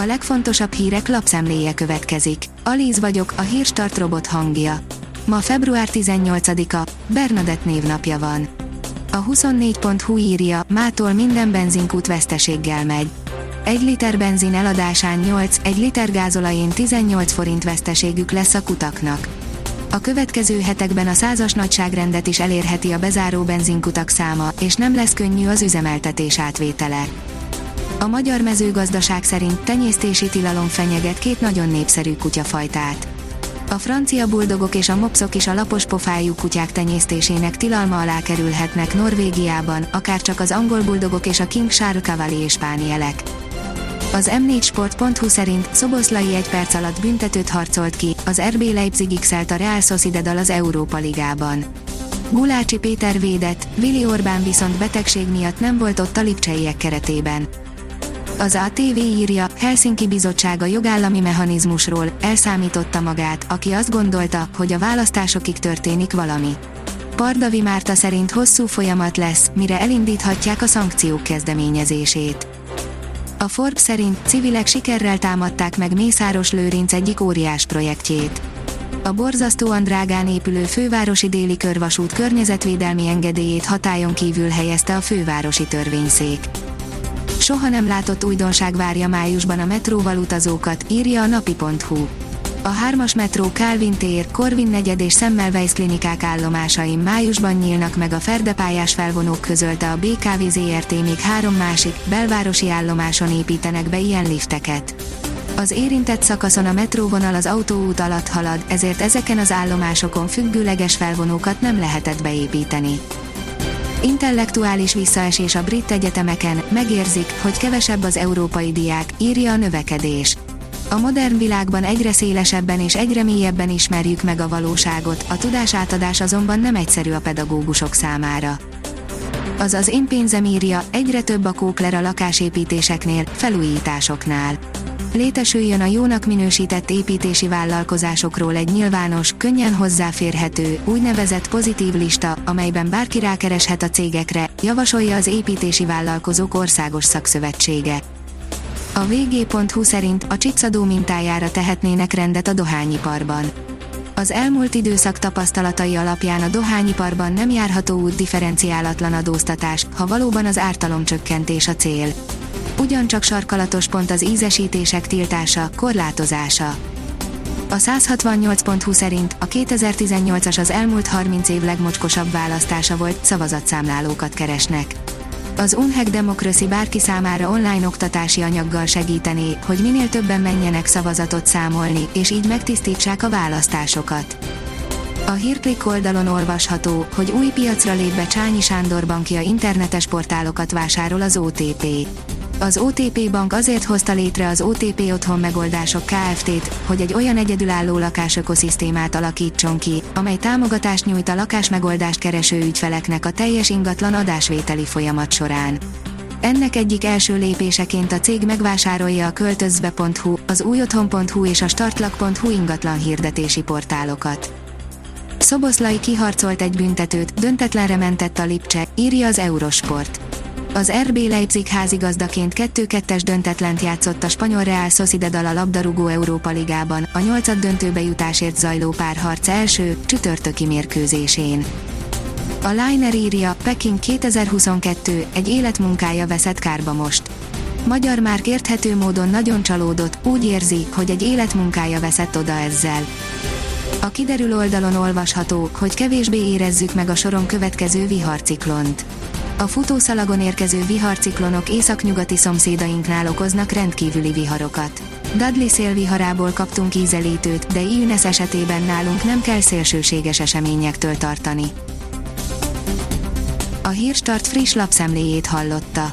A legfontosabb hírek lapszemléje következik. Alíz vagyok, a hírstart robot hangja. Ma február 18-a, Bernadett névnapja van. A 24.hu írja, mától minden benzinkút veszteséggel megy. Egy liter benzin eladásán 8, egy liter gázolajén 18 forint veszteségük lesz a kutaknak. A következő hetekben a százas nagyságrendet is elérheti a bezáró benzinkutak száma, és nem lesz könnyű az üzemeltetés átvétele. A magyar mezőgazdaság szerint tenyésztési tilalom fenyeget két nagyon népszerű kutyafajtát. A francia buldogok és a mopszok is a lapos pofájú kutyák tenyésztésének tilalma alá kerülhetnek Norvégiában, akár csak az angol buldogok és a King Charles Cavalier spánielek. Az M4sport.hu szerint Szoboszlai egy perc alatt büntetőt harcolt ki, az RB Leipzig x a Real Sociedad az Európa Ligában. Gulácsi Péter védett, Vili Orbán viszont betegség miatt nem volt ott a lipcseiek keretében. Az ATV írja, Helsinki Bizottsága jogállami mechanizmusról, elszámította magát, aki azt gondolta, hogy a választásokig történik valami. Pardavi Márta szerint hosszú folyamat lesz, mire elindíthatják a szankciók kezdeményezését. A Forbes szerint civilek sikerrel támadták meg Mészáros Lőrinc egyik óriás projektjét. A borzasztóan drágán épülő fővárosi déli körvasút környezetvédelmi engedélyét hatályon kívül helyezte a fővárosi törvényszék. Soha nem látott újdonság várja májusban a metróval utazókat, írja a napi.hu. A hármas metró Calvin tér, Corvin negyed és Semmelweis klinikák állomásain májusban nyílnak meg a ferdepályás felvonók közölte a BKV ZRT még három másik, belvárosi állomáson építenek be ilyen lifteket. Az érintett szakaszon a metróvonal az autóút alatt halad, ezért ezeken az állomásokon függőleges felvonókat nem lehetett beépíteni. Intellektuális visszaesés a brit egyetemeken, megérzik, hogy kevesebb az európai diák, írja a növekedés. A modern világban egyre szélesebben és egyre mélyebben ismerjük meg a valóságot, a tudásátadás azonban nem egyszerű a pedagógusok számára. Az az én pénzem írja, egyre több a kókler a lakásépítéseknél, felújításoknál. Létesüljön a jónak minősített építési vállalkozásokról egy nyilvános, könnyen hozzáférhető, úgynevezett pozitív lista, amelyben bárki rákereshet a cégekre, javasolja az Építési Vállalkozók Országos Szakszövetsége. A vg.hu szerint a csicsadó mintájára tehetnének rendet a dohányiparban. Az elmúlt időszak tapasztalatai alapján a dohányiparban nem járható út differenciálatlan adóztatás, ha valóban az ártalomcsökkentés a cél. Ugyancsak sarkalatos pont az ízesítések tiltása, korlátozása. A 168.20 szerint a 2018-as az elmúlt 30 év legmocskosabb választása volt, szavazatszámlálókat keresnek. Az Unhack Democracy bárki számára online oktatási anyaggal segítené, hogy minél többen menjenek szavazatot számolni, és így megtisztítsák a választásokat. A hírklik oldalon olvasható, hogy új piacra lép be Csányi Sándor bankja internetes portálokat vásárol az OTP. Az OTP Bank azért hozta létre az OTP Otthon Megoldások Kft-t, hogy egy olyan egyedülálló lakásökoszisztémát alakítson ki, amely támogatást nyújt a lakásmegoldást kereső ügyfeleknek a teljes ingatlan adásvételi folyamat során. Ennek egyik első lépéseként a cég megvásárolja a költözbe.hu, az újotthon.hu és a startlak.hu ingatlan hirdetési portálokat. Szoboszlai kiharcolt egy büntetőt, döntetlenre mentett a Lipcse, írja az Eurosport. Az RB Leipzig házigazdaként 2-2-es döntetlent játszott a spanyol Real Sociedad a labdarúgó Európa Ligában, a nyolcad döntőbe jutásért zajló párharc első, csütörtöki mérkőzésén. A Liner írja, Peking 2022, egy életmunkája veszett kárba most. Magyar már érthető módon nagyon csalódott, úgy érzi, hogy egy életmunkája veszett oda ezzel. A kiderül oldalon olvasható, hogy kevésbé érezzük meg a soron következő viharciklont a futószalagon érkező viharciklonok északnyugati szomszédainknál okoznak rendkívüli viharokat. Dudley szélviharából kaptunk ízelítőt, de Iones esetében nálunk nem kell szélsőséges eseményektől tartani. A Hírstart friss lapszemléjét hallotta.